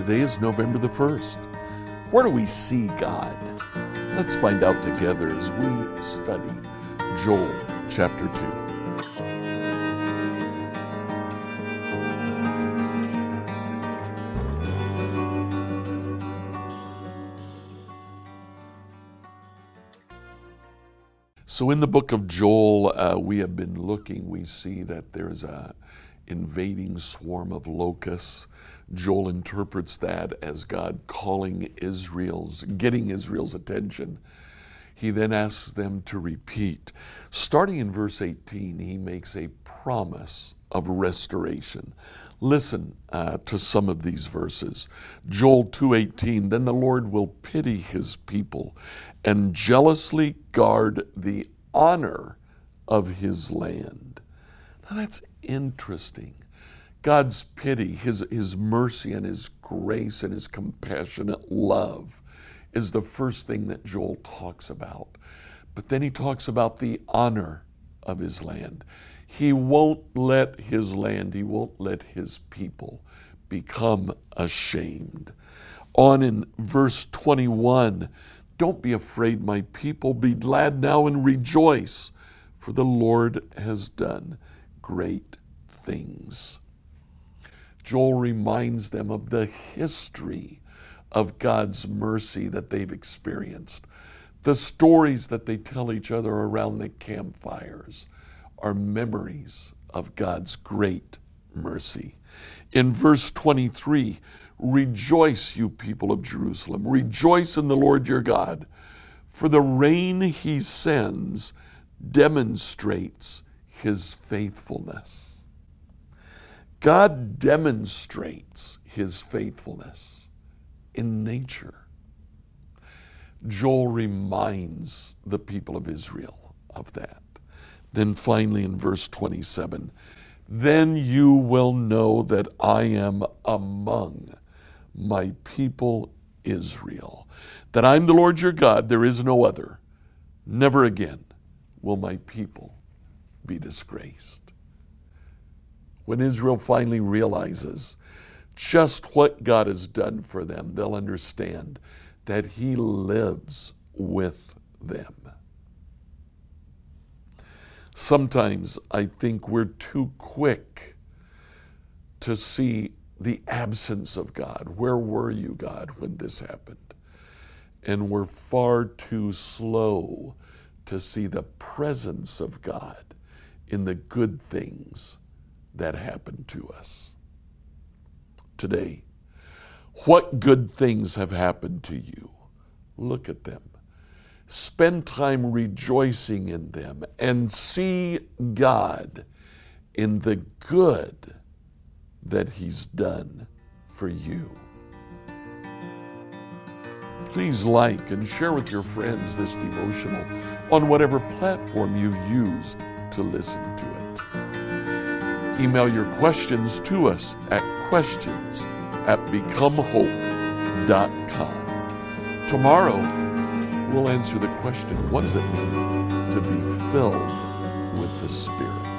Today is November the 1st. Where do we see God? Let's find out together as we study Joel chapter 2. So, in the book of Joel, uh, we have been looking. We see that there's a invading swarm of locusts. Joel interprets that as God calling Israel's, getting Israel's attention. He then asks them to repeat. Starting in verse 18, he makes a promise of restoration. Listen uh, to some of these verses. Joel 2:18, then the Lord will pity his people and jealously guard the honor of his land. Now that's interesting. God's pity, his, his mercy and his grace and his compassionate love is the first thing that Joel talks about. But then he talks about the honor of his land. He won't let his land, he won't let his people become ashamed. On in verse 21, don't be afraid, my people. Be glad now and rejoice, for the Lord has done great things. Joel reminds them of the history of God's mercy that they've experienced. The stories that they tell each other around the campfires are memories of God's great mercy. In verse 23, Rejoice, you people of Jerusalem. Rejoice in the Lord your God, for the rain he sends demonstrates his faithfulness. God demonstrates his faithfulness in nature. Joel reminds the people of Israel of that. Then finally, in verse 27, then you will know that I am among my people Israel, that I'm the Lord your God, there is no other. Never again will my people be disgraced. When Israel finally realizes just what God has done for them, they'll understand that He lives with them. Sometimes I think we're too quick to see the absence of God. Where were you, God, when this happened? And we're far too slow to see the presence of God in the good things that happen to us. Today, what good things have happened to you? Look at them. Spend time rejoicing in them and see God in the good that He's done for you. Please like and share with your friends this devotional on whatever platform you used to listen to it. Email your questions to us at questions at becomehope.com. Tomorrow, we'll answer the question what does it mean to be filled with the Spirit?